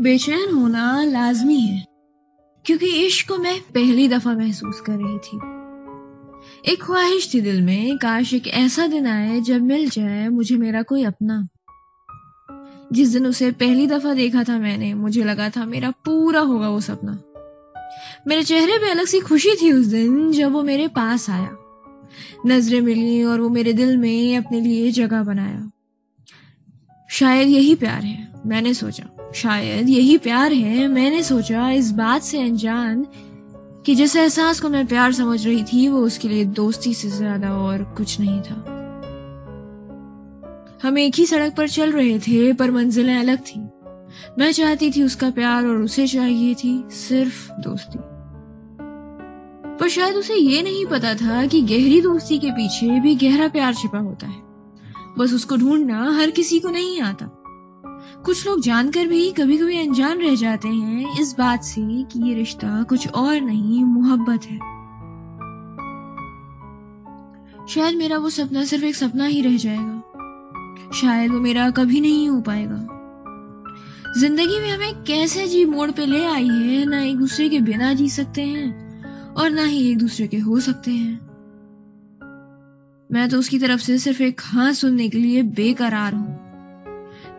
बेचैन होना लाजमी है, क्योंकि इश्क को मैं पहली दफ़ा महसूस कर रही थी। एक ख्वाहिश थी दिल में, काश एक ऐसा दिन आए जब मिल जाए मुझे मेरा कोई अपना। जिस दिन उसे पहली दफ़ा देखा था मैंने, मुझे लगा था मेरा पूरा होगा वो सपना। मेरे चेहरे पे अलग सी खुशी थी उस दिन जब वो मेरे पास आया। नज़रें मिली और वो मेरे दिल में अपने लिए जगह बनाया। शायद यही प्यार है, मैंने सोचा। शायद यही प्यार है। मैंने सोचा इस बात से अनजान कि जिस एहसास को मैं प्यार समझ रही थी, वो उसके लिए दोस्ती से ज़्यादा और कुछ नहीं था। हम एक ही सड़क पर चल रहे थे, पर मंजिलें अलग थी। मैं चाहती थी उसका प्यार और उसे चाहिए थी सिर्फ़ दोस्ती। पर शायद उसे ये नहीं पता था कि गहरी दोस्ती के पीछे भी गहरा प्यार छिपा होता है। बस उसको ढूंढना हर किसी को नहीं आता। कुछ लोग जानकर भी कभी कभी अनजान रह जाते हैं इस बात से कि ये रिश्ता कुछ और नहीं, मोहब्बत है। शायद मेरा वो सपना सिर्फ़ एक सपना ही रह जाएगा। शायद वो मेरा कभी नहीं हो पाएगा। ज़िंदगी में हमें कैसे जी मोड़ पे ले आई है, ना एक दूसरे के बिना जी सकते हैं और ना ही एक दूसरे के हो सकते हैं। मैं तो उसकी तरफ़ से सिर्फ़ एक हाँ सुनने के लिए बेकरार हूँ।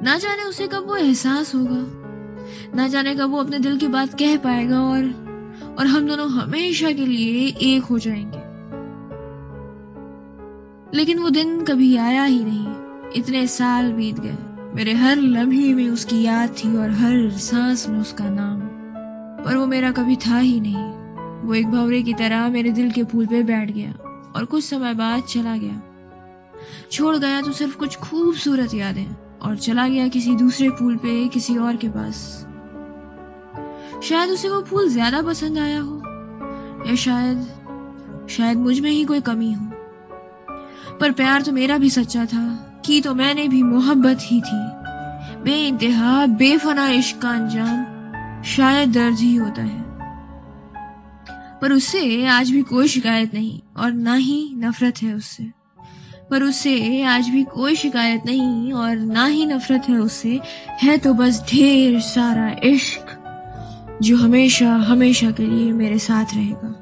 ना जाने उसे कब वो एहसास होगा, ना जाने कब वो अपने दिल की बात कह पाएगा और और हम दोनों हमेशा के लिए एक हो जाएँगे। लेकिन वो दिन कभी आया ही नहीं। इतने साल बीत गए। मेरे हर लम्हे में उसकी याद थी और हर सांस में उसका नाम। पर वो मेरा कभी था ही नहीं। वो एक भवरे की तरह मेरे दिल के फूल पे बैठ गया और कुछ समय बाद चला गया। छोड़ गया तो सिर्फ़ कुछ खूबसूरत यादें। और चला गया किसी दूसरे फूल पे, किसी और के पास। शायद उसे वो फूल ज़्यादा पसंद आया हो, या शायद शायद मुझमें ही कोई कमी हो। पर प्यार तो मेरा भी सच्चा था, की तो मैंने भी मोहब्बत ही थी। बे इंतहा बेफना इश्क का अंजाम शायद दर्द ही होता है। पर उससे आज भी कोई शिकायत नहीं, और ना ही नफरत है उससे। पर उसे आज भी कोई शिकायत नहीं और ना ही नफरत है उससे है तो बस ढेर सारा इश्क जो हमेशा हमेशा के लिए मेरे साथ रहेगा।